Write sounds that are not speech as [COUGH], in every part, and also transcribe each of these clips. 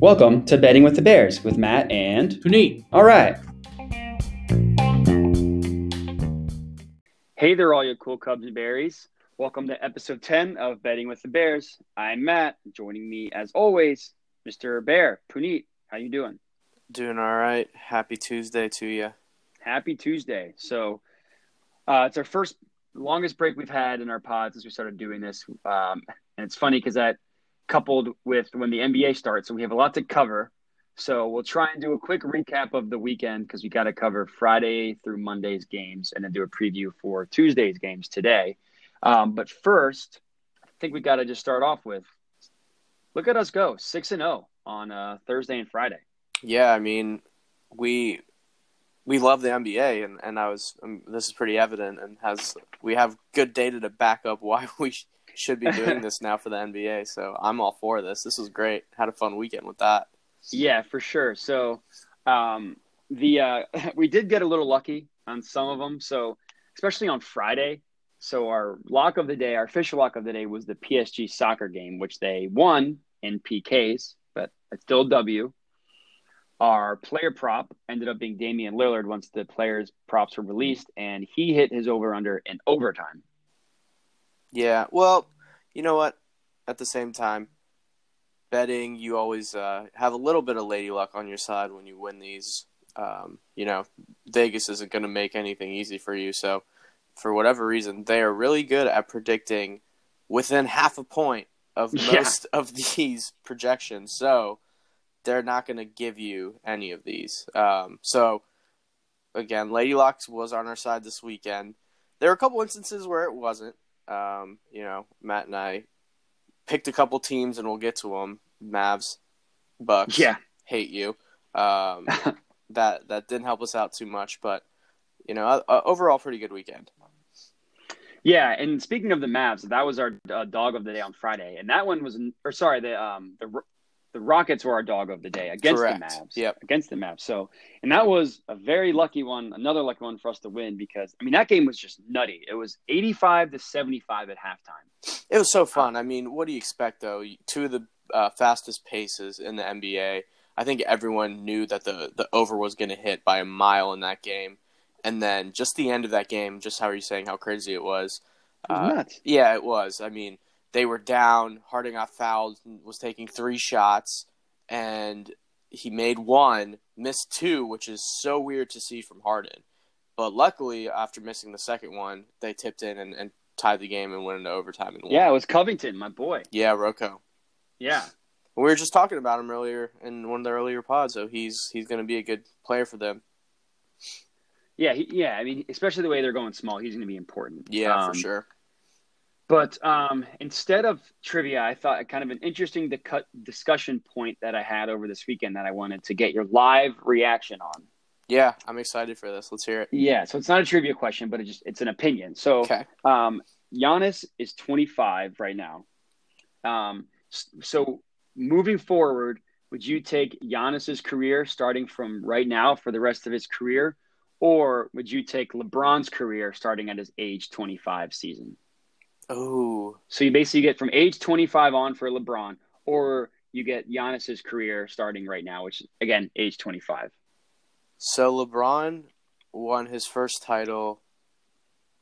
Welcome to Betting with the Bears with Matt and Puneet. All right. Hey there, all you cool Cubs and Berries. Welcome to episode 10 of Betting with the Bears. I'm Matt. Joining me, as always, Mr. Bear, Puneet. How you doing? Doing all right. Happy Tuesday to you. Happy Tuesday. So, uh, it's our first longest break we've had in our pod since we started doing this. Um, and it's funny because that coupled with when the NBA starts. So we have a lot to cover. So we'll try and do a quick recap of the weekend because we got to cover Friday through Monday's games and then do a preview for Tuesday's games today. Um, but first, I think we got to just start off with look at us go six and zero on uh, Thursday and Friday. Yeah, I mean, we we love the NBA, and and I was um, this is pretty evident, and has we have good data to back up why [LAUGHS] we should be doing this now for the NBA. So I'm all for this. This was great. Had a fun weekend with that. Yeah, for sure. So um, the uh, [LAUGHS] we did get a little lucky on some of them. So especially on Friday. So our lock of the day, our official lock of the day, was the PSG soccer game, which they won in PKs, but it's still W. Our player prop ended up being Damian Lillard once the players' props were released, and he hit his over under in overtime. Yeah, well, you know what? At the same time, betting, you always uh, have a little bit of lady luck on your side when you win these. Um, you know, Vegas isn't going to make anything easy for you. So, for whatever reason, they are really good at predicting within half a point of [LAUGHS] most yeah. of these projections. So, they're not going to give you any of these. Um, so, again, Lady Locks was on our side this weekend. There were a couple instances where it wasn't. Um, you know, Matt and I picked a couple teams, and we'll get to them. Mavs, Bucks. Yeah, hate you. Um, [LAUGHS] that that didn't help us out too much, but you know, uh, overall, pretty good weekend. Yeah, and speaking of the Mavs, that was our uh, dog of the day on Friday, and that one was, or sorry, the um the the Rockets were our dog of the day against Correct. the Mavs. Yep. Against the Mavs. So, and that was a very lucky one, another lucky one for us to win because, I mean, that game was just nutty. It was 85 to 75 at halftime. It was so fun. I mean, what do you expect, though? Two of the uh, fastest paces in the NBA. I think everyone knew that the, the over was going to hit by a mile in that game. And then just the end of that game, just how are you saying how crazy it was? It was uh, nuts. Yeah, it was. I mean, they were down. Harden got fouled, was taking three shots, and he made one, missed two, which is so weird to see from Harden. But luckily, after missing the second one, they tipped in and, and tied the game and went into overtime and won. Yeah, it was Covington, my boy. Yeah, Rocco. Yeah. We were just talking about him earlier in one of the earlier pods, so he's he's going to be a good player for them. Yeah, he, yeah. I mean, especially the way they're going small, he's going to be important. Yeah, um, for sure. But um, instead of trivia, I thought kind of an interesting discussion point that I had over this weekend that I wanted to get your live reaction on. Yeah, I'm excited for this. Let's hear it. Yeah, so it's not a trivia question, but it just it's an opinion. So, okay. um, Giannis is 25 right now. Um, so moving forward, would you take Giannis's career starting from right now for the rest of his career, or would you take LeBron's career starting at his age 25 season? Oh. So you basically get from age 25 on for LeBron, or you get Giannis's career starting right now, which again, age 25. So LeBron won his first title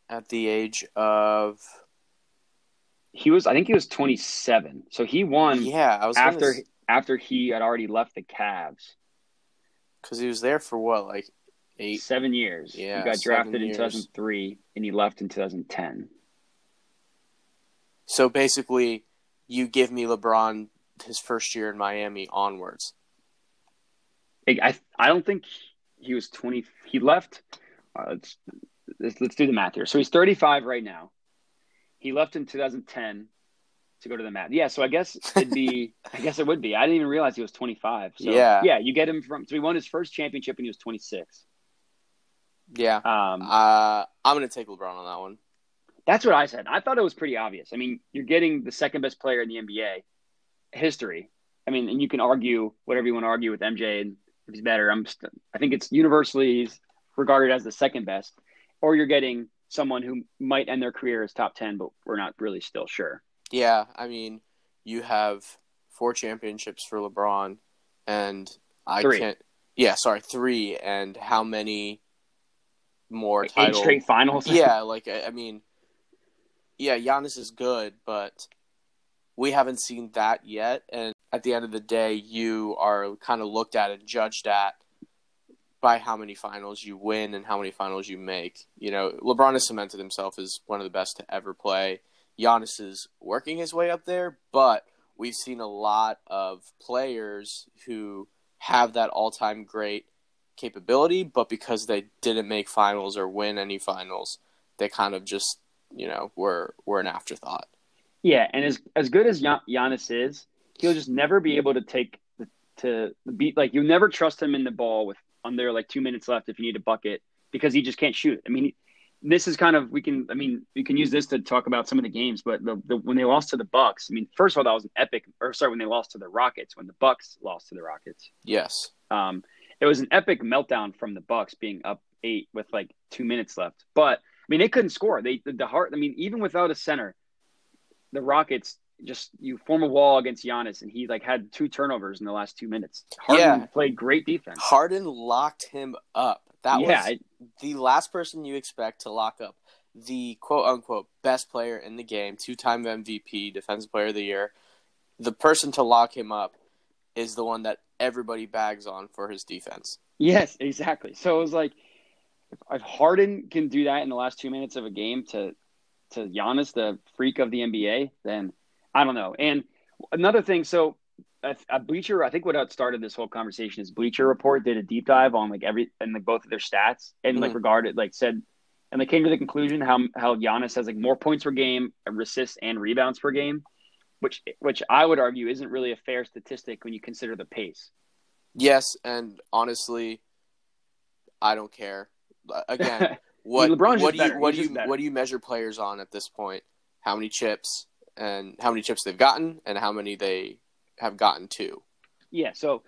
at the age of. He was, I think he was 27. So he won. Yeah, I was after gonna... after he had already left the Cavs. Because he was there for what, like eight, seven years. Yeah, he got drafted years. in 2003, and he left in 2010. So basically, you give me LeBron his first year in Miami onwards. I I don't think he was twenty. He left. Uh, let's, let's let's do the math here. So he's thirty five right now. He left in 2010 to go to the mat. Yeah, so I guess it'd be. [LAUGHS] I guess it would be. I didn't even realize he was 25. So, yeah, yeah. You get him from. So he won his first championship when he was 26. Yeah. Um. Uh, I'm gonna take LeBron on that one. That's what I said. I thought it was pretty obvious. I mean, you're getting the second best player in the NBA history. I mean, and you can argue whatever you want to argue with MJ and if he's better. I'm st- I think it's universally regarded as the second best. Or you're getting someone who might end their career as top 10, but we're not really still sure. Yeah, I mean, you have four championships for LeBron, and I Three. can't. Yeah, sorry, three. And how many more Like eight straight finals. yeah, like I I mean, yeah, Giannis is good, but we haven't seen that yet. And at the end of the day, you are kind of looked at and judged at by how many finals you win and how many finals you make. You know, LeBron has cemented himself as one of the best to ever play. Giannis is working his way up there, but we've seen a lot of players who have that all-time great capability, but because they didn't make finals or win any finals, they kind of just, you know, were were an afterthought. Yeah, and as as good as Gian- Giannis is, he'll just never be able to take the, to beat like you never trust him in the ball with under like two minutes left if you need a bucket because he just can't shoot. I mean, this is kind of we can I mean we can use this to talk about some of the games, but the, the when they lost to the Bucks, I mean first of all that was an epic or sorry when they lost to the Rockets when the Bucks lost to the Rockets, Yes. um, it was an epic meltdown from the Bucks being up eight with like two minutes left. But I mean they couldn't score. They the, the heart. I mean even without a center, the Rockets just you form a wall against Giannis, and he like had two turnovers in the last two minutes. Harden Yeah. played great defense. Harden locked him up. That yeah, was I- the last person you expect to lock up the quote unquote best player in the game, two time MVP, defensive player of the year. The person to lock him up is the one that everybody bags on for his defense. yes, exactly. So it was like if, if Harden can do that in the last two minutes of a game to to Giannis, the freak of the NBA, then I don't know. And another thing, so a, a Bleacher, I think what started this whole conversation is Bleacher Report did a deep dive on like every and like both of their stats and like Mhm. regarded like said, and they came to the conclusion how how Giannis has like more points per game, assists and rebounds per game, which which I would argue isn't really a fair statistic when you consider the pace. Yes, and honestly, I don't care. Again, [LAUGHS] what LeBron's what do you better. what do you what do you measure players on at this point? How many chips and how many chips they've gotten and how many they have gotten to? Yeah. So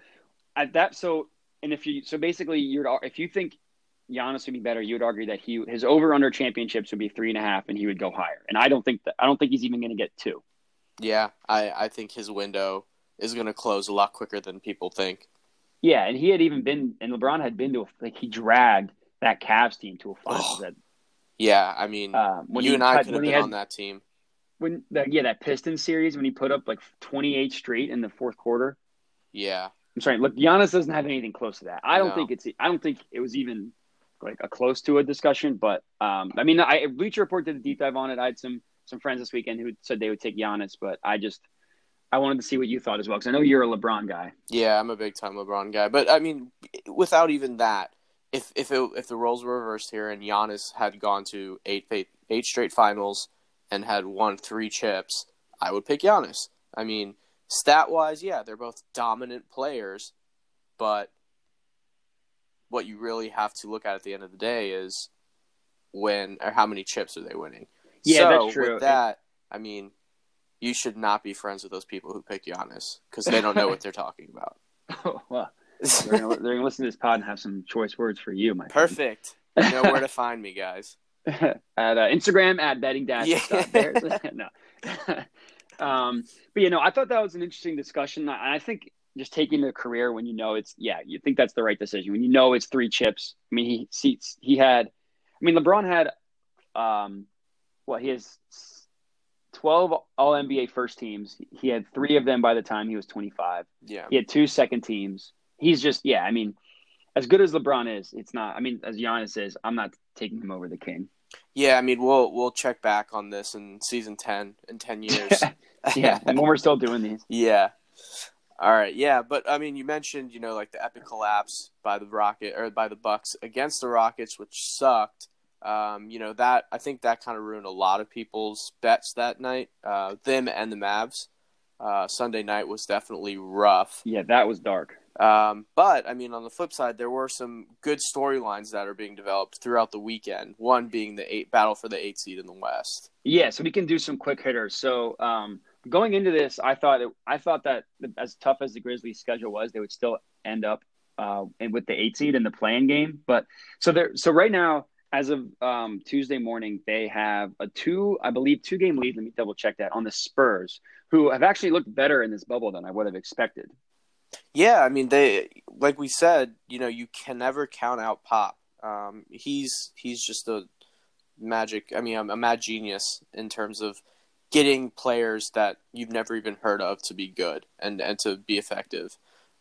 at that, so and if you so basically you'd if you think Giannis would be better, you would argue that he his over under championships would be three and a half, and he would go higher. And I don't think that I don't think he's even going to get two. Yeah, I, I think his window is going to close a lot quicker than people think. Yeah, and he had even been, and LeBron had been to a, like he dragged that Cavs team to a finals. Oh, that Yeah, I mean, uh, when you and I could have been had, on that team. when that yeah that Pistons series when he put up like twenty eight straight in the fourth quarter. Yeah, I'm sorry, look, Giannis doesn't have anything close to that. I don't No. think it's. I don't think it was even like a close to a discussion. But um, I mean, I Bleacher Report did a deep dive on it. I had some some friends this weekend who said they would take Giannis, but I just I wanted to see what you thought as well because I know you're a LeBron guy. yeah, I'm a big time LeBron guy. But I mean, without even that, if if it, if the roles were reversed here and Giannis had gone to eight eight, eight straight finals and had won three chips, I would pick Giannis. I mean, stat wise, yeah, they're both dominant players, but what you really have to look at at the end of the day is when or how many chips are they winning. Yeah, so that's true. With that, I mean, you should not be friends with those people who pick Giannis because they don't know what they're talking about. [LAUGHS] well, they're gonna, they're gonna listen to this pod and have some choice words for you, my friend. Perfect. You know where to find me, guys. [LAUGHS] at uh, Instagram at betting dash Yeah. [LAUGHS] no. [LAUGHS] um, but you know, I thought that was an interesting discussion. I, I think just taking the career when you know it's yeah, you think that's the right decision when you know it's three chips. I mean, he seats he had. I mean, LeBron had um, what he has twelve All NBA first teams. He had three of them by the time he was twenty five. Yeah. He had two second teams. He's just yeah. I mean, as good as LeBron is, it's not. I mean, as Giannis is, I'm not taking him over the king. Yeah, I mean, we'll we'll check back on this in season ten in ten years. [LAUGHS] yeah, and [LAUGHS] when we're still doing these. yeah. All right. Yeah, but I mean, you mentioned you know like the epic collapse by the Rocket or by the Bucks against the Rockets, which sucked. Um, you know that I think that kind of ruined a lot of people's bets that night. Uh, them and the Mavs. Uh, Sunday night was definitely rough. Yeah, that was dark. Um, but I mean, on the flip side, there were some good storylines that are being developed throughout the weekend. One being the eight battle for the eight seed in the West. Yeah, so we can do some quick hitters. So um, going into this, I thought it, I thought that as tough as the Grizzlies' schedule was, they would still end up uh, and with the eight seed in the playing game. But so there, so right now as of um, Tuesday morning, they have a two, I believe, two game lead. Let me double check that on the Spurs, who have actually looked better in this bubble than I would have expected. Yeah, I mean they like we said, you know, you can never count out Pop. Um, he's he's just a magic. I mean, a, a mad genius in terms of getting players that you've never even heard of to be good and and to be effective.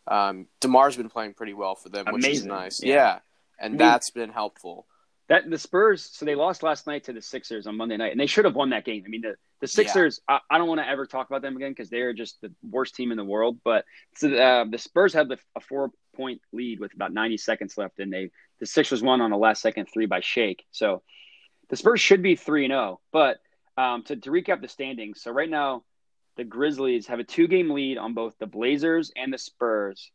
Um, Demar's been playing pretty well for them, which is nice. Yeah. Yeah, and mean- that's been helpful. That the Spurs, so they lost last night to the Sixers on Monday night, and they should have won that game. I mean, the the Sixers, I, I don't want to ever talk about them again because they're just the worst team in the world. But so, uh, the Spurs had the, a four point lead with about 90 seconds left, and they the Sixers won on a last second three by Shake. So the Spurs should be three and zero. But um, to to recap the standings, so right now the Grizzlies have a two game lead on both the Blazers and the Spurs,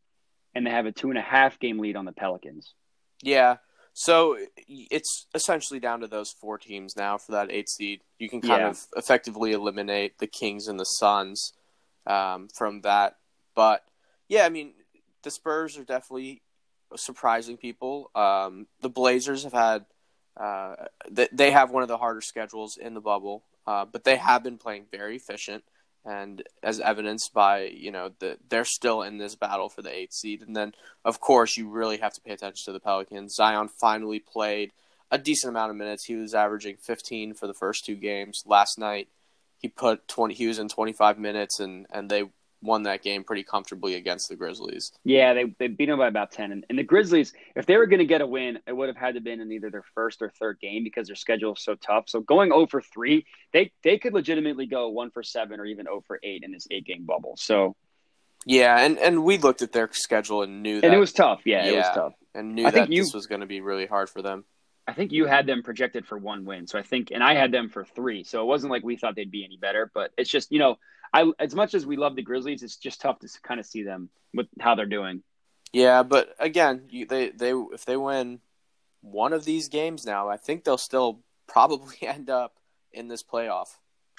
and they have a two and a half game lead on the Pelicans. Yeah. So it's essentially down to those four teams now for that eight seed. You can kind Yeah. of effectively eliminate the Kings and the Suns um, from that. But yeah, I mean, the Spurs are definitely surprising people. Um, the Blazers have had uh, they, they have one of the harder schedules in the bubble, uh, but they have been playing very efficient. And as evidenced by you know the they're still in this battle for the eighth seed, and then of course, you really have to pay attention to the Pelicans. Zion finally played a decent amount of minutes. He was averaging 15 for the first two games. Last night, he put 20. He was in 25 minutes, and and they won that game pretty comfortably against the Grizzlies. Yeah, they, they beat them by about 10. And, and the Grizzlies, if they were going to get a win, it would have had to been in either their first or third game because their schedule is so tough. So going 0 for 3, they, they could legitimately go 1 for 7 or even 0 for 8 in this eight game bubble. So, Yeah, and and we looked at their schedule and knew that and it was tough. Yeah, it was tough. and knew I think that you- this was going to be really hard for them. I think you had them projected for one win. So I think, and I had them for three. So it wasn't like we thought they'd be any better, but it's just, you know, I, as much as we love the Grizzlies, it's just tough to kind of see them with how they're doing. Yeah, but again, you, they they if they win one of these games now, I think they'll still probably [LAUGHS] end up in this playoff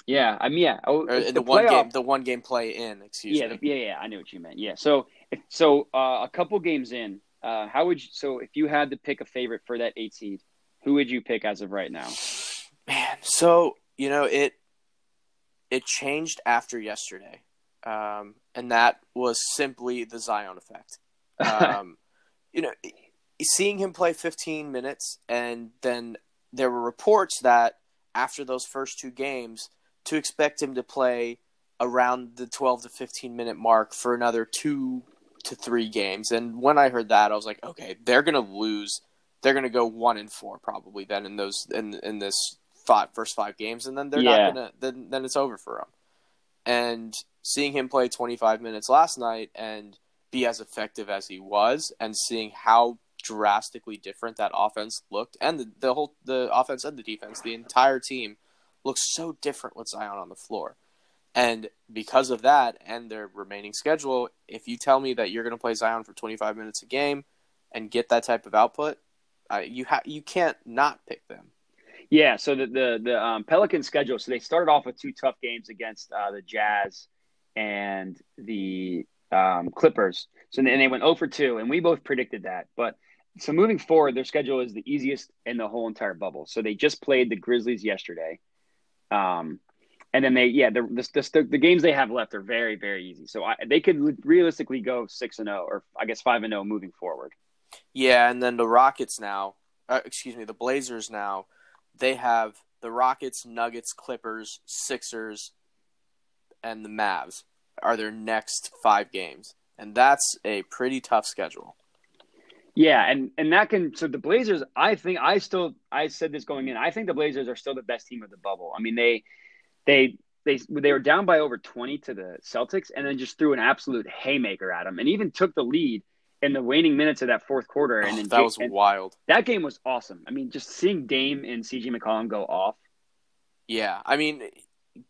Yeah. I mean, yeah. Oh, it's the, one playoff- game the one game play in. Excuse yeah, me. the- yeah, yeah. I knew what you meant. Yeah. So, if, so uh, a couple games in, uh, how would you? So, if you had to pick a favorite for that eight seed, who would you pick as of right now? Man, so you know it it changed after yesterday, um, and that was simply the Zion effect. [LAUGHS] Um, you know, seeing him play 15 minutes, and then there were reports that after those first two games, to expect him to play around the 12 to 15 minute mark for another two to three games. And when I heard that, I was like, okay, they're gonna lose. They're gonna go one and four probably then in those in in this five first five games, and then they're Yeah. not gonna then then it's over for him. And seeing him play 25 minutes last night and be as effective as he was, and seeing how drastically different that offense looked, and the, the whole the offense and the defense, the entire team looks so different with Zion on the floor. And because of that and their remaining schedule, if you tell me that you're going to play Zion for 25 minutes a game and get that type of output, you ha- you can't not pick them. Yeah. So the the the um, Pelican schedule. So they started off with two tough games against uh, the Jazz and the um, Clippers. So then they went 0 for 2, and we both predicted that. But so moving forward, their schedule is the easiest in the whole entire bubble. So they just played the Grizzlies yesterday. Um, and then they, yeah, the, the, the, the games they have left are very, very easy. So I, they could realistically go 6 and 0, or I guess 5 and 0 moving forward. Yeah, and then the Rockets now, uh, excuse me, the Blazers now, they have the Rockets, Nuggets, Clippers, Sixers, and the Mavs are their next five games, and that's a pretty tough schedule. Yeah, and and that can so the Blazers. I think I still I said this going in. I think the Blazers are still the best team of the bubble. I mean they they they they were down by over twenty to the Celtics, and then just threw an absolute haymaker at them, and even took the lead in the waning minutes of that fourth quarter. And Oh, that was wild. that game was awesome. I mean, just seeing Dame and CJ McCollum go off. Yeah, I mean,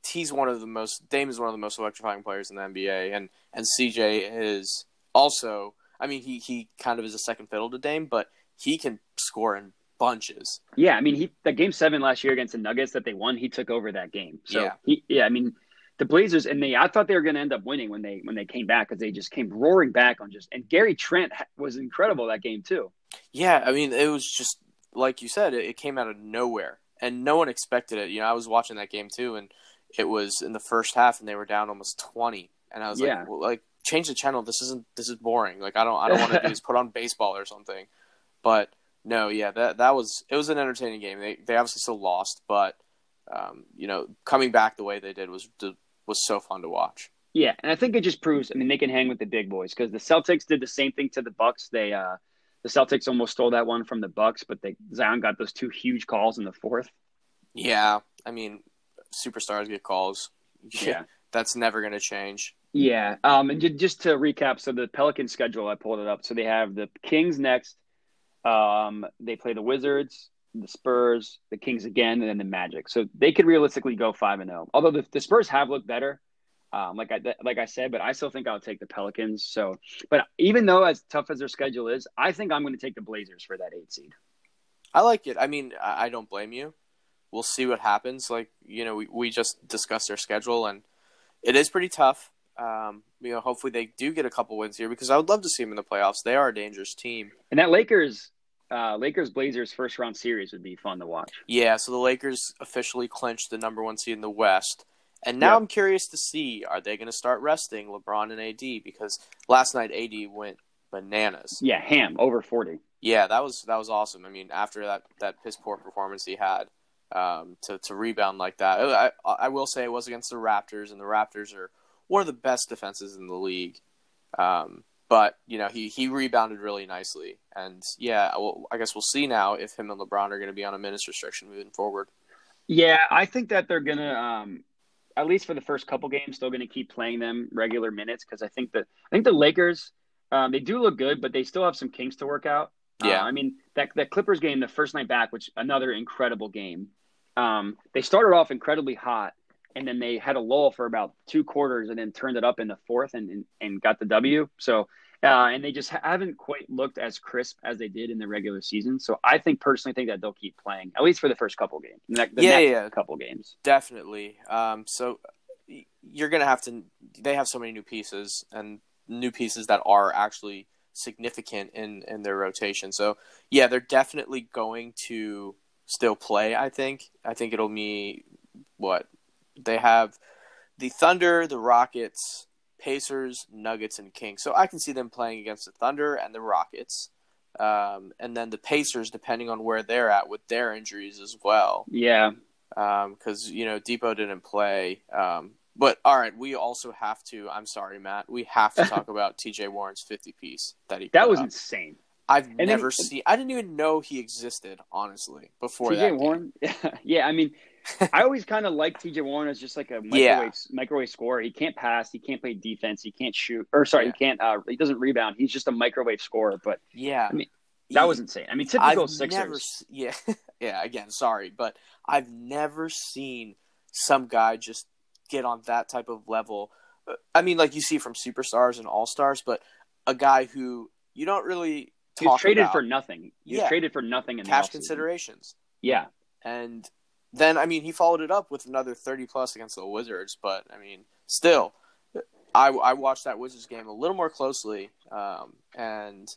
he's one of the most. Dame is one of the most electrifying players in the NBA, and and CJ is also. I mean, he he kind of is a second fiddle to Dame, but he can score in bunches. Yeah, I mean, he that game seven last year against the Nuggets that they won, he took over that game. So Yeah. he, yeah, I mean, the Blazers and they, I thought they were going to end up winning when they when they came back because they just came roaring back on just and Gary Trent was incredible that game too. Yeah, I mean, it was just like you said, it, it came out of nowhere, and no one expected it. You know, I was watching that game too, and it was in the first half, and they were down almost twenty, and I was Yeah. like, well, like change the channel. This isn't this is boring. Like I don't I don't want to do [LAUGHS] is put on baseball or something. But no, yeah, that that was it was an entertaining game. They they obviously still lost, but um, you know, coming back the way they did was was so fun to watch. Yeah, and I think it just proves. I mean, they can hang with the big boys because the Celtics did the same thing to the Bucks. They uh, the Celtics almost stole that one from the Bucks, but they Zion got those two huge calls in the fourth. Yeah, I mean, superstars get calls. [LAUGHS] Yeah. that's never going to change. Yeah. Um, and just to recap, so the Pelican schedule, I pulled it up. So they have the Kings next. Um, they play the Wizards, the Spurs, the Kings again, and then the Magic. So they could realistically go five and zero. Although the, the Spurs have looked better, um, like I like I said, but I still think I'll take the Pelicans. So, but even though as tough as their schedule is, I think I'm going to take the Blazers for that eight seed. I like it. I mean, I, I don't blame you. We'll see what happens. Like you know, we we just discussed their schedule, and it is pretty tough. Um, you know, hopefully they do get a couple wins here because I would love to see them in the playoffs. They are a dangerous team. And that Lakers, uh, Lakers Blazers first round series would be fun to watch. Yeah, so the Lakers officially clinched the number one seed in the West. And now Yeah. I'm curious to see are they going to start resting LeBron and AD because last night AD went bananas. Yeah, Ham over forty. Yeah, that was that was awesome. I mean, after that that piss poor performance he had, um, to to rebound like that, I I will say it was against the Raptors, and the Raptors are one of the best defenses in the league. Um, but you know he he rebounded really nicely, and yeah, well, I guess we'll see now if him and LeBron are going to be on a minutes restriction moving forward. Yeah, I think that they're gonna, um, at least for the first couple games, still gonna keep playing them regular minutes because I think that I think the Lakers, um, they do look good, but they still have some kinks to work out. Yeah. Uh, I mean that that Clippers game, the first night back, which another incredible game. Um, they started off incredibly hot, and then they had a lull for about two quarters, and then turned it up in the fourth and and, and got the W. So. Uh, and they just haven't quite looked as crisp as they did in the regular season. So I think personally think that they'll keep playing at least for the first couple games. Ne- the Yeah, next yeah. couple games. Definitely. Um, so you're gonna have to. They have so many new pieces and new pieces that are actually significant in in their rotation. So yeah, they're definitely going to still play. I think. I think it'll be what they have: the Thunder, the Rockets, Pacers, Nuggets, and Kings. So I can see them playing against the Thunder and the Rockets. Um, and then the Pacers, depending on where they're at with their injuries as well Yeah. because you know Dipo didn't play. Um, but all right, we also have to. I'm sorry, Matt. We have to talk [LAUGHS] about T.J. Warren's 50 piece that he. That was up. insane. I've then- never seen. I didn't even know he existed. Honestly, before that. TJ. Warren. [LAUGHS] yeah, I mean, [LAUGHS] I always kind of like TJ Warren as just like a microwave Yeah. microwave scorer. He can't pass, he can't play defense, he can't shoot. Or sorry, Yeah. he can't. Uh, he doesn't rebound. He's just a microwave scorer. But Yeah, I mean, that He- was insane. I mean, typical I've Sixers. never. Yeah, [LAUGHS] yeah. Again, sorry, but I've never seen some guy just get on that type of level. Uh, I mean, like you see from superstars and all stars, but a guy who you don't really He was traded about. for nothing. He Yeah. traded for nothing in cash considerations. Yeah, And then, I mean, he followed it up with another 30 plus against the Wizards. But, I mean, still, I, I watched that Wizards game a little more closely. Um, and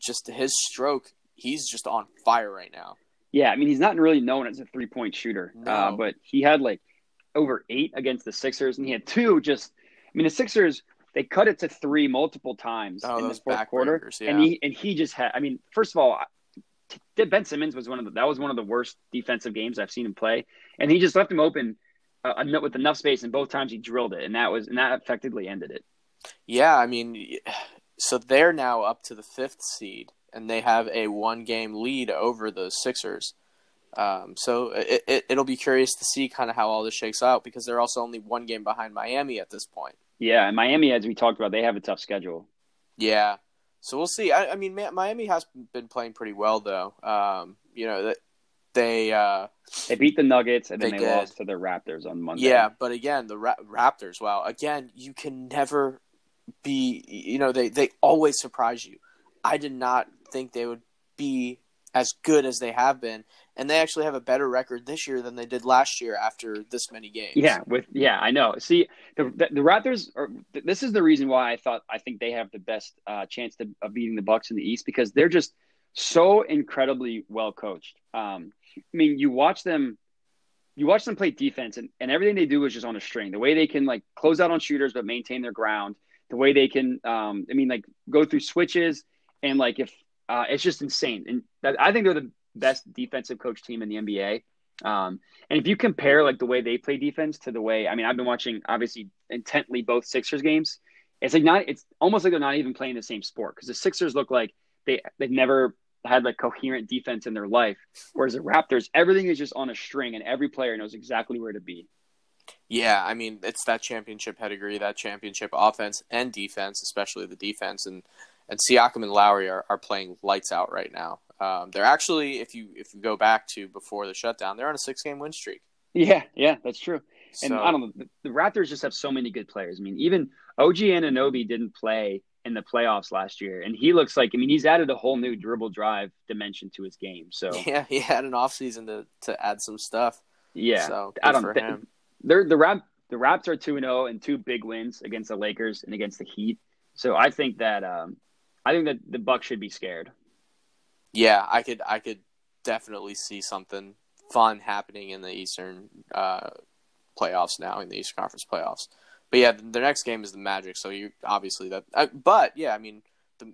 just his stroke, he's just on fire right now. yeah. I mean, he's not really known as a three point shooter. Uh, but he had like over eight against the Sixers, and he had two just. I mean, the Sixers they cut it to three multiple times Oh, in the those fourth quarter, backbreakers, and he and he just had. I mean, first of all, Ben Simmons was one of the that was one of the worst defensive games I've seen him play, and he just left him open uh, with enough space, and both times he drilled it, and that was and that effectively ended it. Yeah, I mean, so they're now up to the fifth seed, and they have a one game lead over the Sixers. Um, so it, it, it'll be curious to see kind of how all this shakes out because they're also only one game behind Miami at this point. Yeah, and Miami, as we talked about, they have a tough schedule. Yeah. So we'll see. I, I mean, Miami has been playing pretty well, though. Um, you know that they, uh, They beat the Nuggets, and then They lost to the Raptors on Monday. yeah. But again, the Ra- Raptors. Wow. Again, you can never be. You know, they they always surprise you. I did not think they would be as good as they have been, and they actually have a better record this year than they did last year after this many games. Yeah, with yeah, I know. See, the the, the Raptors are. th- This is the reason why I thought I think they have the best uh, chance to, of beating the Bucks in the East because they're just so incredibly well coached. Um, I mean, you watch them, you watch them play defense, and, and everything they do is just on a string. The way they can like close out on shooters but maintain their ground. The way they can, um, I mean, like go through switches and like if uh, it's just insane. And I think they're the best defensive coach team in the NBA. Um, and if you compare like the way they play defense to the way, I mean, I've been watching obviously intently both Sixers games. It's like not, it's almost like they're not even playing the same sport because the Sixers look like they they've never had like coherent defense in their life, whereas the Raptors, everything is just on a string and every player knows exactly where to be. Yeah, I mean, it's that championship pedigree, that championship offense and defense, especially the defense, and and Siakam and Lowry are, are playing lights out right now. Um, they're actually, if you if you go back to before the shutdown, they're on a six game win streak. Yeah, yeah, that's true. So, And I don't know, the, the Raptors just have so many good players. I mean, even OG Anunoby didn't play in the playoffs last year, and he looks like I mean he's added a whole new dribble drive dimension to his game. So [LAUGHS] yeah, he had an offseason to to add some stuff. yeah, so I don't. th- him. They're the Rap the Raps are two and zero and two big wins against the Lakers and against the Heat. So I think that um, I think that the Bucks should be scared. Yeah, I could I could definitely see something fun happening in the Eastern uh, playoffs now in the Eastern Conference playoffs. But yeah, the next game is the Magic, so you obviously that. Uh, but yeah, I mean the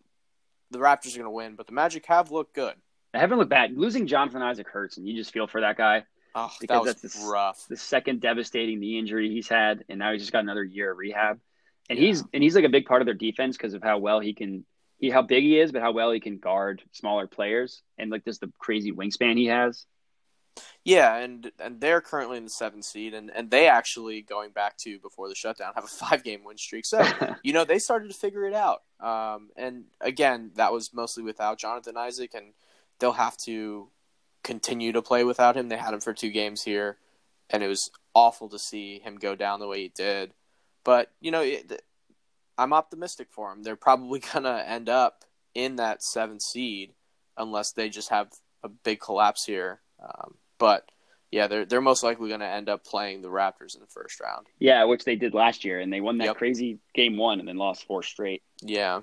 the Raptors are going to win, but the Magic have looked good. They haven't looked bad. Losing Jonathan Isaac hurts, and you just feel for that guy. Oh, Because that that's the- rough. The second devastating knee injury he's had, and now he's just got another year of rehab. And Yeah. he's and he's like a big part of their defense because of how well he can he how big he is, but how well he can guard smaller players and like just the crazy wingspan he has. Yeah, and and they're currently in the seventh seed, and and they actually going back to before the shutdown have a [LAUGHS] five game win streak. So [LAUGHS] you know they started to figure it out. Um, and again, that was mostly without Jonathan Isaac, and they'll have to continue to play without him. They had him for two games here, and it was awful to see him go down the way he did. But you know, it, I'm optimistic for them. They're probably [LAUGHS] gonna end up in that seventh seed unless they just have a big collapse here. Um, but yeah, they're they're most likely going to end up playing the Raptors in the first round. yeah, which they did last year, and they won that Yep. crazy game one and then lost four straight. Yeah.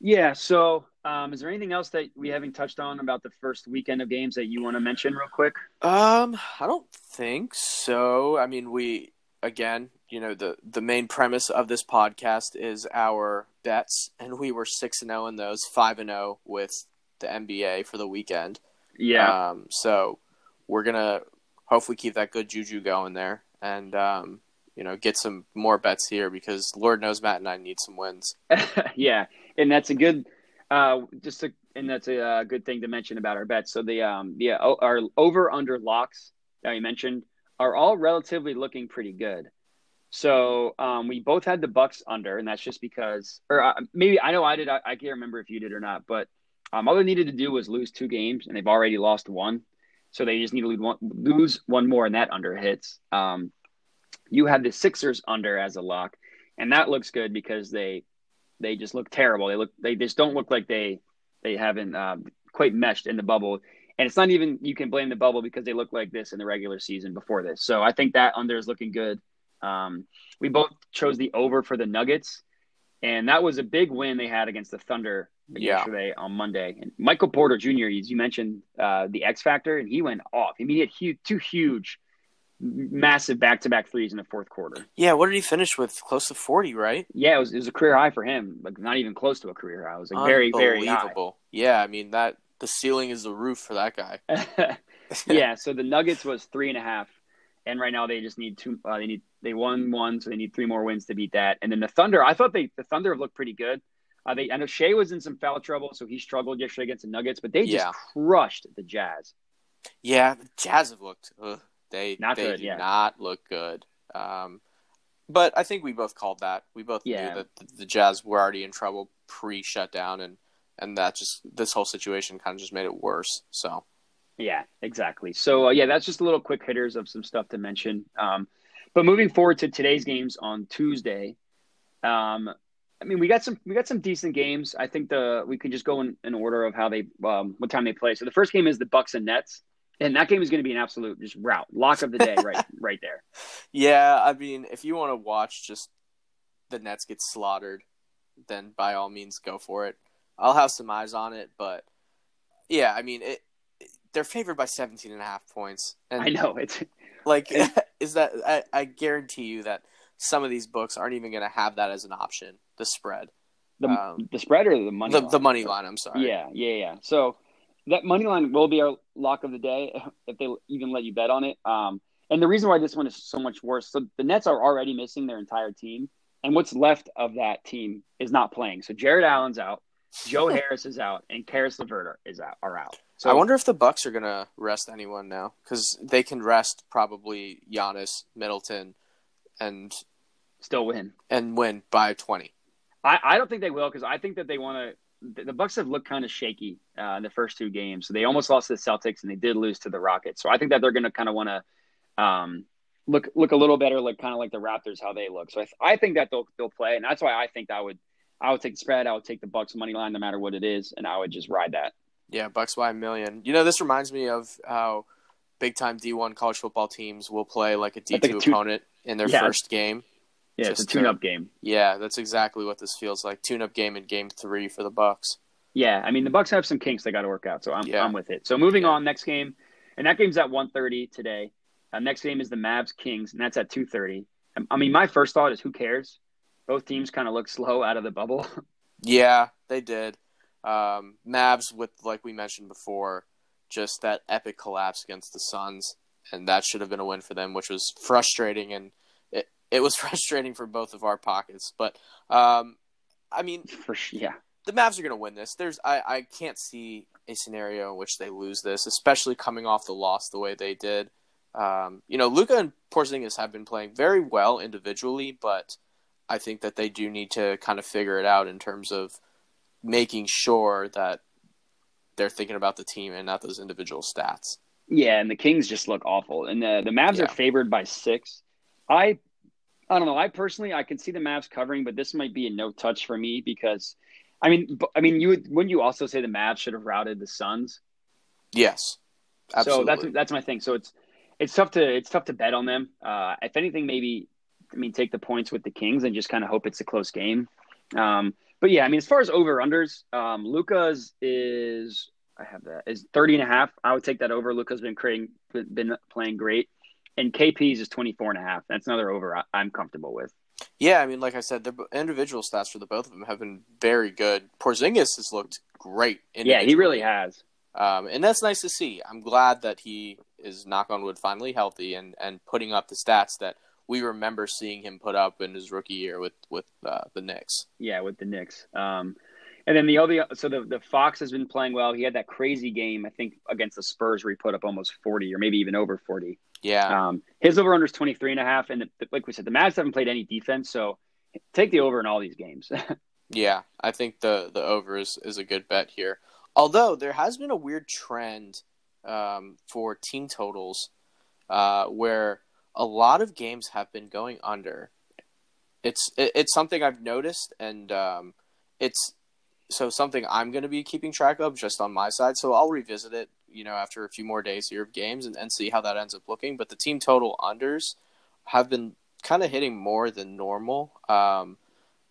Yeah. So, um, is there anything else that we haven't touched on about the first weekend of games that you want to mention real quick? Um, I don't think so. I mean, we again, you know, the the main premise of this podcast is our bets, and we were six and zero in those, five and zero with the NBA for the weekend. Yeah. Um, so we're gonna hopefully keep that good juju going there, and um, you know, get some more bets here because Lord knows Matt and I need some wins. [LAUGHS] yeah, and that's a good, uh, just a, and that's a uh, good thing to mention about our bets. So the um, yeah, o- our over under locks that we mentioned are all relatively looking pretty good. So um, we both had the Bucks under, and that's just because, or uh, maybe I know I did. I, I can't remember if you did or not, but um, all they needed to do was lose two games, and they've already lost one. So they just need to lose one, lose one more, and that under hits. Um, you had the Sixers under as a lock, and that looks good because they they just look terrible. They look they just don't look like they they haven't um, quite meshed in the bubble. And it's not even you can blame the bubble because they look like this in the regular season before this. So I think that under is looking good. Um, we both chose the over for the Nuggets, and that was a big win they had against the Thunder Yeah. yesterday on Monday. And Michael Porter Jr. As you mentioned, uh, the X factor, and he went off. I mean, he had huge, two huge, massive back-to-back threes in the fourth quarter. Yeah, what did he finish with? Close to forty, right? Yeah, it was, it was a career high for him, like not even close to a career high. It was like very, very high. unbelievable. Yeah, I mean that the ceiling is the roof for that guy. [LAUGHS] [LAUGHS] yeah, so the Nuggets was three and a half, and right now they just need two. Uh, they need they won one, so they need three more wins to beat that. And then the Thunder, I thought they the Thunder have looked pretty good. Uh, they I know Shai was in some foul trouble, so he struggled yesterday against the Nuggets, but they just Yeah. crushed the Jazz. Yeah, the Jazz have looked. Ugh, they Not they good, yeah. not look good. Um, but I think we both called that. We both Yeah. knew that the, the Jazz were already in trouble pre shutdown, and and that just this whole situation kind of just made it worse. So Yeah, exactly. So uh, yeah, that's just a little quick hitters of some stuff to mention. Um, but moving forward to today's games on Tuesday, um, I mean we got some we got some decent games. I think the we can just go in, in order of how they um, what time they play. So the first game is the Bucks and Nets, and that game is going to be an absolute just route lock of the day right [LAUGHS] right there. yeah, I mean, if you want to watch just the Nets get slaughtered, then by all means go for it. I'll have some eyes on it, but Yeah, I mean, it- they're favored by 17 and a half points. And I know it's [LAUGHS] Like, [LAUGHS] is that, I, I guarantee you that some of these books aren't even going to have that as an option, the spread. the Um, the spread or the money. The, line? the money line, I'm sorry. Yeah, yeah, yeah. So that money line will be our lock of the day [LAUGHS] if they even let you bet on it. Um, and the reason why this one is so much worse, so the Nets are already missing their entire team, and what's left of that team is not playing. So Jarrett Allen's out, Joe Harris is out, and Caris LeVert is out. Are out. So I wonder if the Bucks are going to rest anyone now because they can rest probably Giannis, Middleton, and still win. and win by 20. I, I don't think they will because I think that they want to. The Bucks have looked kind of shaky uh, in the first two games. So they almost lost to the Celtics and they did lose to the Rockets. So I think that they're going to kind of want to um, look look a little better, like kind of like the Raptors how they look. So I, I think that they'll they'll play, and that's why I think I would I would take the spread. I would take the Bucks money line no matter what it is, and I would just ride that. Yeah, Bucks by a million. You know, this reminds me of how big time D1 college football teams will play like a think D2 opponent in their Yeah. first game. Yeah, it's a tune up game. Yeah, that's exactly what this feels like. Tune up game in game three for the Bucks. Yeah, I mean the Bucks have some kinks they got to work out, so I'm Yeah. I'm with it. So moving Yeah. on, next game, and that game's at 1.30 today. Uh, next game is the Mavs Kings, and that's at 2.30. I- I mean, my first thought is who cares? Both teams kind of look slow out of the bubble. [LAUGHS] Yeah, they did. Um, Mavs with like we mentioned before, just that epic collapse against the Suns, and that should have been a win for them, which was frustrating, and it it was [LAUGHS] frustrating for both of our pockets. But um, I mean, For yeah, the Mavs are going to win this. There's I, I can't see a scenario in which they lose this, especially coming off the loss the way they did. Um, you know, Luka and Porzingis have been playing very well individually, but I think that they do need to kind of figure it out in terms of making sure that they're thinking about the team and not those individual stats. yeah, and the Kings just look awful, and the the Mavs Yeah. are favored by six. I I don't know. I personally I can see the Mavs covering, but this might be a no touch for me because. I mean, I mean, you would, wouldn't you also say the Mavs should have routed the Suns? Yes, absolutely. So that's that's my thing. So it's it's tough to it's tough to bet on them. Uh, if anything, maybe I mean take the points with the Kings and just kind of hope it's a close game. Um, but yeah, I mean as far as over unders, um, Luka's is I have that is 30 and a half. I would take that over. Luka's been creating been playing great. And KP's is 24 and a half. That's another over I, I'm comfortable with. yeah. I mean, like I said, the individual stats for the both of them have been very good. Porzingis has looked great. Yeah, he really has. Um, and that's nice to see. I'm glad that he is knock on wood finally healthy and, and putting up the stats that we remember seeing him put up in his rookie year with with uh, the Knicks. Yeah, with the Knicks. Um, and then the other, so the the Fox has been playing well. He had that crazy game, I think, against the Spurs where he put up almost forty or maybe even over forty. Yeah, Um, his over under is 23 and a half, and the, like we said, the Mavs haven't played any defense, so take the over in all these games. [LAUGHS] yeah. I think the the over is, is a good bet here. Although there has been a weird trend um, for team totals uh, where a lot of games have been going under. It's it, it's something I've noticed, and um, it's so something I'm going to be keeping track of just on my side. So I'll revisit it, you know, after a few more days here of games and, and see how that ends up looking. But the team total unders have been kind of hitting more than normal. Um,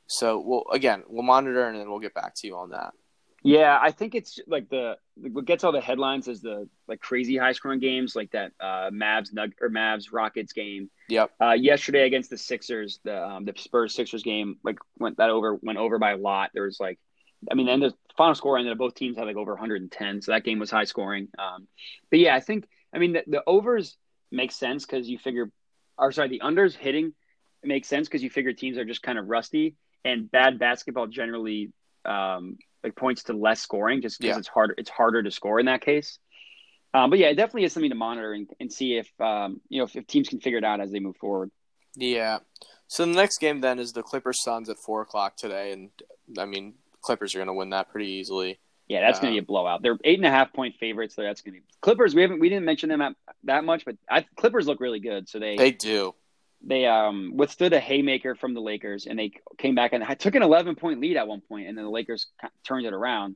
so we'll again we'll monitor and then we'll get back to you on that. Yeah, I think it's like the what gets all the headlines is the like crazy high scoring games, like that uh, Mavs Nug or Mavs Rockets game. Yep. Uh, yesterday against the Sixers, the um, the Spurs Sixers game, like went that over went over by a lot. There was like, I mean, and the final score ended up both teams had like over 110, so that game was high scoring. Um, but yeah, I think I mean the, the overs make sense because you figure, or sorry, the unders hitting makes sense because you figure teams are just kind of rusty and bad basketball generally um, like points to less scoring just because Yeah. it's harder it's harder to score in that case. Um, but yeah, it definitely is something to monitor and, and see if um, you know if, if teams can figure it out as they move forward. Yeah. So the next game then is the Clippers Suns at four o'clock today, and I mean Clippers are going to win that pretty easily. Yeah, that's going to be a blowout. They're eight and a half point favorites, so that's going to be Clippers. We haven't we didn't mention them at, that much, but I, Clippers look really good. So they They do. They um withstood a haymaker from the Lakers, and they came back and took an eleven point lead at one point, and then the Lakers turned it around.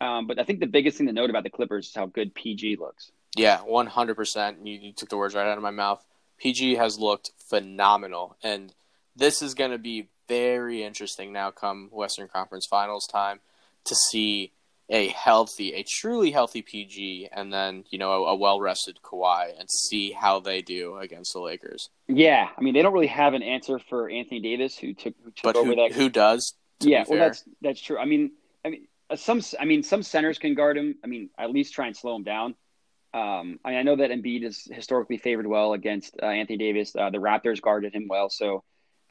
Um, but I think the biggest thing to note about the Clippers is how good PG looks. Yeah, one hundred percent. You you took the words right out of my mouth. PG has looked phenomenal, and this is going to be very interesting now. Come Western Conference Finals time to see a healthy, a truly healthy PG, and then you know a, a well rested Kawhi, and see how they do against the Lakers. Yeah, I mean they don't really have an answer for Anthony Davis, who took who took But over who, that. who does? yeah, well that's that's true. I mean, I mean uh, some I mean some centers can guard him. I mean at least try and slow him down. Um, I mean I know that Embiid is historically favored well against uh, Anthony Davis. Uh, the Raptors guarded him well, so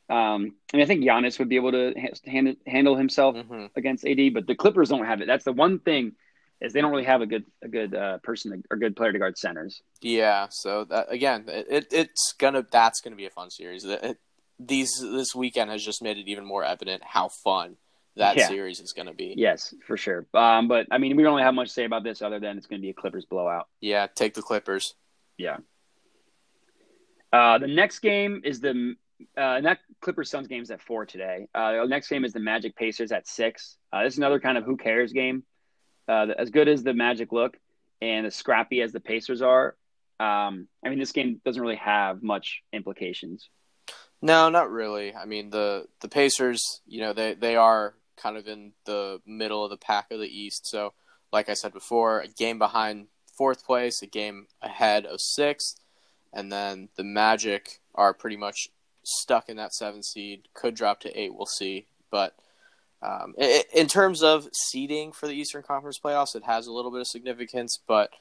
um, I mean I think Giannis would be able to ha- handle handle himself Mhm. against AD, but the Clippers don't have it. That's the one thing is they don't really have a good a good uh, person or good player to guard centers. Yeah, so that again, it, it it's gonna that's gonna be a fun series. It, it- these this weekend has just made it even more evident how fun that Yeah. series is gonna be. Yes, for sure. Um, but I mean we don't really have much to say about this other than it's going to be a Clippers blowout. Yeah, take the Clippers. Yeah. Uh, the next game is the uh, that Clippers Suns game's at four today. Uh, the next game is the Magic Pacers at six. Uh, this is another kind of who cares game. Uh, as good as the Magic look and as scrappy as the Pacers are, um, I mean this game doesn't really have much implications. No, not really. I mean the the Pacers, you know, they they are kind of in the middle of the pack of the East. So, like I said before, a game behind fourth place, a game ahead of sixth, and then the Magic are pretty much stuck in that seven seed. Could drop to eight. We'll see. But um, in terms of seeding for the Eastern Conference playoffs, it has a little bit of significance. But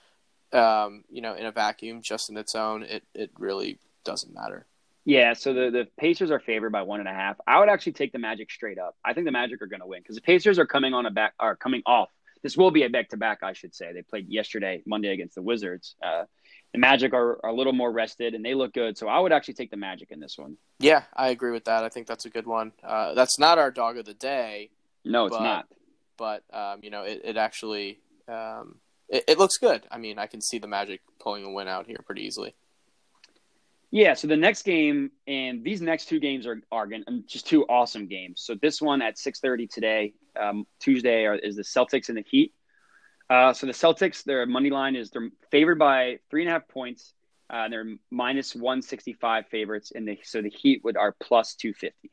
um, you know, in a vacuum, just in its own, it it really doesn't matter. Yeah, so the, the Pacers are favored by one and a half. I would actually take the Magic straight up. I think the Magic are going to win because the Pacers are coming on a back are coming off. This will be a back to back, I should say. They played yesterday, Monday against the Wizards. Uh, the Magic are, are a little more rested and they look good. So I would actually take the Magic in this one. Yeah, I agree with that. I think that's a good one. Uh, that's not our dog of the day, No, it's But- not. but um, you know, it, it actually um, it, it looks good. I mean, I can see the Magic pulling a win out here pretty easily. Yeah, so the next game and these next two games are are um, just two awesome games. So this one at six thirty today, um, Tuesday, are, is the Celtics and the Heat. Uh, so the Celtics, their money line is they're favored by three and a half points. Uh, they're minus one sixty five favorites, and the, so the Heat would are plus two fifty.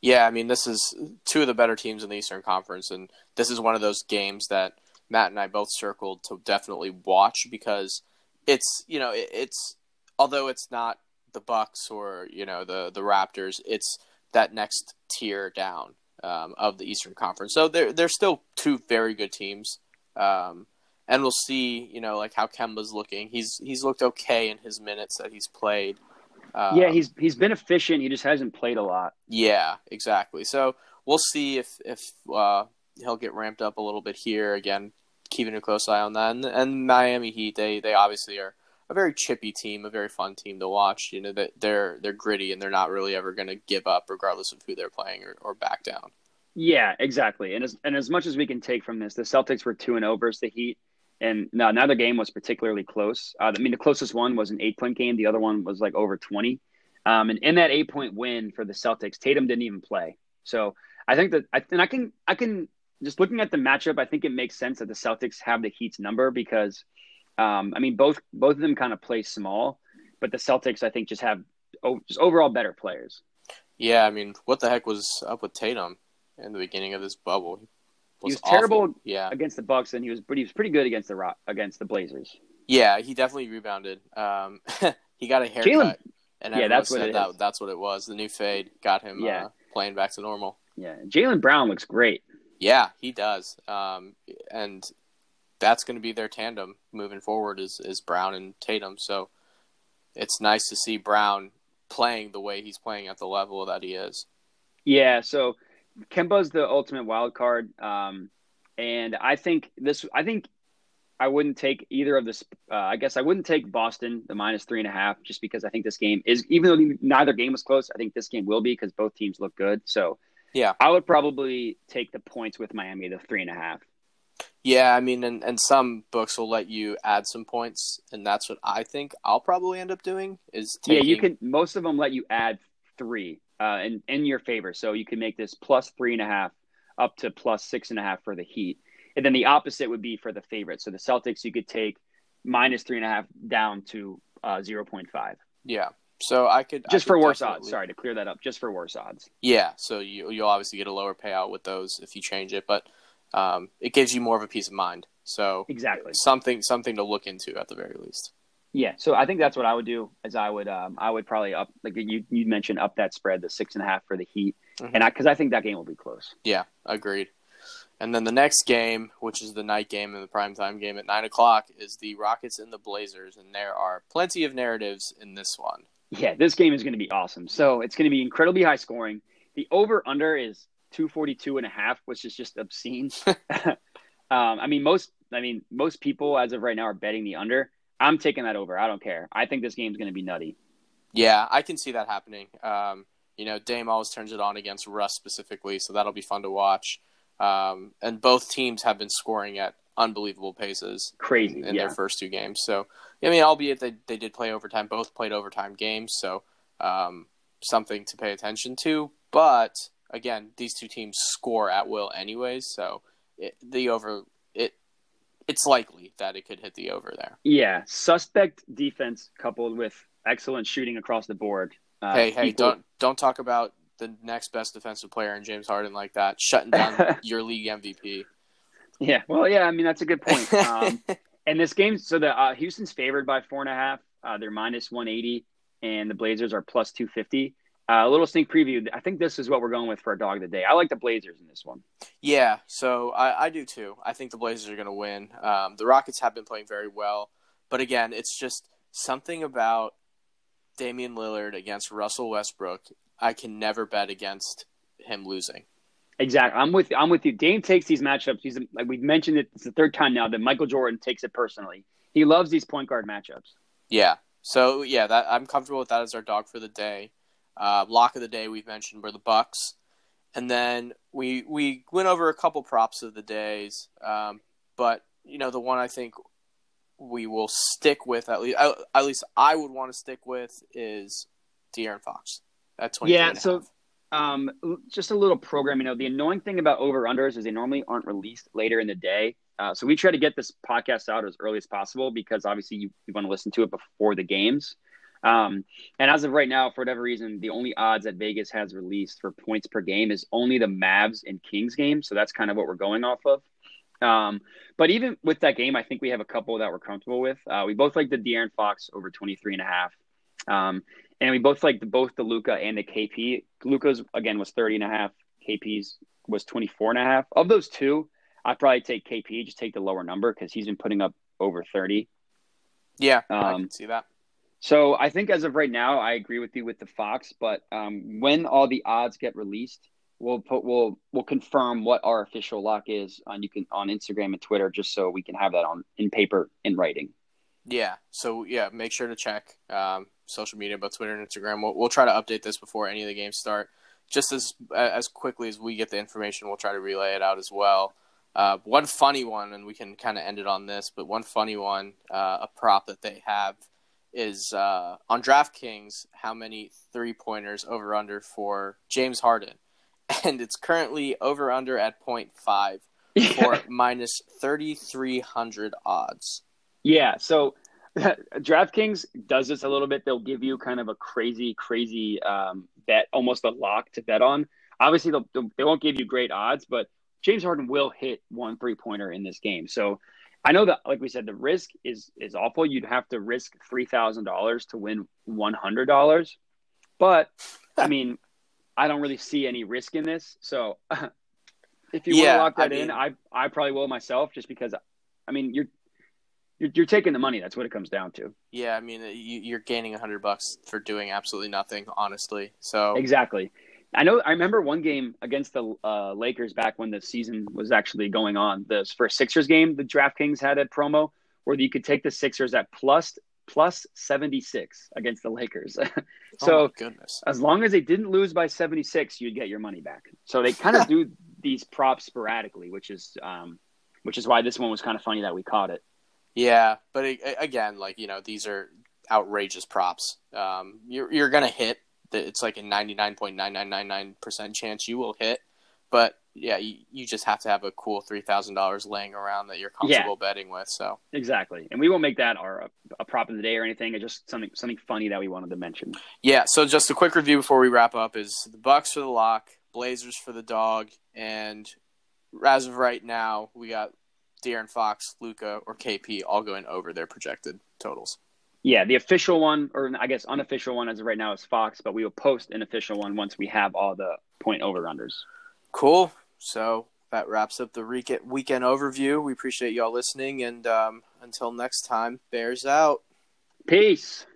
Yeah, I mean, this is two of the better teams in the Eastern Conference, and this is one of those games that Matt and I both circled to definitely watch because it's you know it, it's although it's not the Bucks or you know the the Raptors, it's that next tier down um, of the Eastern Conference. So they're they're still two very good teams, um, and we'll see you know like how Kemba's looking. He's he's looked okay in his minutes that he's played. Um, yeah, he's he's been efficient. He just hasn't played a lot. yeah, exactly. So we'll see if if uh, he'll get ramped up a little bit here again. Keeping a close eye on that, and, and Miami Heat they they obviously are a very chippy team, a very fun team to watch. You know that they're they're gritty and they're not really ever going to give up regardless of who they're playing or, or back down. Yeah, exactly. And as and as much as we can take from this, the Celtics were two and zero versus the Heat, and no, neither game was particularly close. Uh, I mean, the closest one was an eight point game. The other one was like over twenty. Um, and in that eight point win for the Celtics, Tatum didn't even play. So I think that, I, and I can I can just looking at the matchup, I think it makes sense that the Celtics have the Heat's number because, um, I mean, both both of them kind of play small, but the Celtics I think just have oh, just overall better players. Yeah, I mean, what the heck was up with Tatum in the beginning of this bubble? He was awful. terrible Yeah, against the Bucks, and he was pretty he was pretty good against the Rock against the Blazers. yeah, he definitely rebounded. Um, [LAUGHS] he got a haircut, Jaylen- and Yeah, that's what that that's what it was. The new fade got him Yeah. uh, playing back to normal. Yeah, Jaylen Brown looks great. Yeah, he does. Um, and that's going to be their tandem moving forward is, is Brown and Tatum. So it's nice to see Brown playing the way he's playing at the level that he is. Yeah, so Kemba's the ultimate wild card, um, and I think this. I think I wouldn't take either of this. Uh, I guess I wouldn't take Boston the minus three and a half just because I think this game is even though neither game was close. I think this game will be because both teams look good. So Yeah. I would probably take the points with Miami the three and a half. Yeah, I mean, and, and some books will let you add some points, and that's what I think I'll probably end up doing is taking. Yeah, you can. Most of them let you add three uh, in in your favor, so you can make this plus three and a half up to plus six and a half for the Heat, and then the opposite would be for the favorite. So the Celtics, you could take minus three and a half down to uh, zero point five, Yeah, so I could I just could for worse odds. Sorry to clear that up, just for worse odds. Yeah, so you you'll obviously get a lower payout with those if you change it, but um, it gives you more of a peace of mind. So Exactly. something something to look into at the very least. Yeah, so I think that's what I would do. Is I would um, I would probably up like you you mentioned up that spread the six and a half for the Heat, Mhm. and I because I think that game will be close. Yeah, agreed. And then the next game, which is the night game and the primetime game at nine o'clock, is the Rockets and the Blazers, and there are plenty of narratives in this one. Yeah, this game is going to be awesome. So it's going to be incredibly high scoring. The over under is 242 and a half, which is just obscene. [LAUGHS] [LAUGHS] um, I mean, most I mean most people as of right now are betting the under. I'm taking that over. I don't care. I think this game's going to be nutty. Yeah, I can see that happening. Um, you know, Dame always turns it on against Russ specifically, so that'll be fun to watch. Um, and both teams have been scoring at unbelievable paces Crazy. in yeah. their first two games. So, I mean, albeit they, they did play overtime, both played overtime games, so um, something to pay attention to. But again, these two teams score at will anyways, so it, the over it's likely that it could hit the over there. Yeah, suspect defense coupled with excellent shooting across the board. Uh, hey, hey, equal- don't don't talk about the next best defensive player in James Harden like that, shutting down [LAUGHS] your league MVP. Yeah, well, yeah. I mean, that's a good point. [LAUGHS] Um, and this game, so the uh, Houston's favored by four and a half. Uh, they're minus one eighty, and the Blazers are plus two fifty. Uh, a little sneak preview. I think this is what we're going with for a dog of the day. I like the Blazers in this one. Yeah, so I, I do too. I think the Blazers are going to win. Um, the Rockets have been playing very well, but again, it's just something about Damian Lillard against Russell Westbrook. I can never bet against him losing. Exactly. I'm with I'm with you. Dame takes these matchups. He's like we've mentioned it. It's the third time now that Michael Jordan takes it personally. He loves these point guard matchups. Yeah. So yeah, that I'm comfortable with that as our dog for the day. Uh, lock of the day we've mentioned were the Bucks, and then we we went over a couple props of the days. Um, but you know the one I think we will stick with at least at least I would want to stick with is De'Aaron Fox at twenty. Yeah, so um, just a little programming note. The annoying thing about over unders is they normally aren't released later in the day. Uh, so we try to get this podcast out as early as possible because obviously you, you want to listen to it before the games. Um, and as of right now, for whatever reason, the only odds that Vegas has released for points per game is only the Mavs and Kings game. So that's kind of what we're going off of. Um, but even with that game, I think we have a couple that we're comfortable with. Uh, we both like the De'Aaron Fox over 23 and a half. Um, and we both like both the Luka and the KP. Luka's again was 30 and a half. KP's was 24 and a half. Of those two, I'd probably take KP, just take the lower number because he's been putting up over 30. yeah, I um, can see that. So I think as of right now, I agree with you with the Fox. But um, when all the odds get released, we'll put we'll we'll confirm what our official lock is on you can on Instagram and Twitter, just so we can have that on in paper in writing. Yeah. So yeah, make sure to check um, social media, both Twitter and Instagram. We'll, we'll try to update this before any of the games start. Just as as quickly as we get the information, we'll try to relay it out as well. Uh, one funny one, and we can kind of end it on this, but one funny one, uh, a prop that they have is uh, on DraftKings how many three pointers over under for James Harden, [LAUGHS] and it's currently over under at 0.5 for [LAUGHS] minus thirty three hundred odds. Yeah, so [LAUGHS] DraftKings does this a little bit. They'll give you kind of a crazy, crazy um, bet, almost a lock to bet on. Obviously, they'll, they won't give you great odds, but James Harden will hit one three pointer in this game. So I know that, like we said, the risk is is awful. You'd have to risk three thousand dollars to win one hundred dollars, but I [LAUGHS] mean, I don't really see any risk in this. So [LAUGHS] if you Yeah, want to lock that I in, I I probably will myself, just because. I mean, you're you're, you're taking the money. That's what it comes down to. Yeah, I mean, you, you're gaining a hundred bucks for doing absolutely nothing, honestly. So Exactly. I know. I remember one game against the uh, Lakers back when the season was actually going on. The first Sixers game, the DraftKings had a promo where you could take the Sixers at plus plus seventy six against the Lakers. [LAUGHS] so oh my goodness, as long as they didn't lose by seventy six, you'd get your money back. So they kind of do these props sporadically, which is um, which is why this one was kind of funny that we caught it. yeah, but it, again, like you know, these are outrageous props. Um, you're you're gonna hit. It's like a ninety nine point nine nine nine nine percent chance you will hit. But yeah, you, you just have to have a cool three thousand dollars laying around that you're comfortable betting with. So Exactly, and we won't make that our a prop of the day or anything. It's just something something funny that we wanted to mention. Yeah, so just a quick review before we wrap up is the Bucks for the lock, Blazers for the dog, and as of right now, we got De'Aaron Fox, Luka or KP all going over their projected totals. Yeah, the official one, or I guess unofficial one as of right now is Fox, but we will post an official one once we have all the point over unders. Cool. So that wraps up the weekend overview. We appreciate y'all listening, and um, until next time, Bears out. Peace.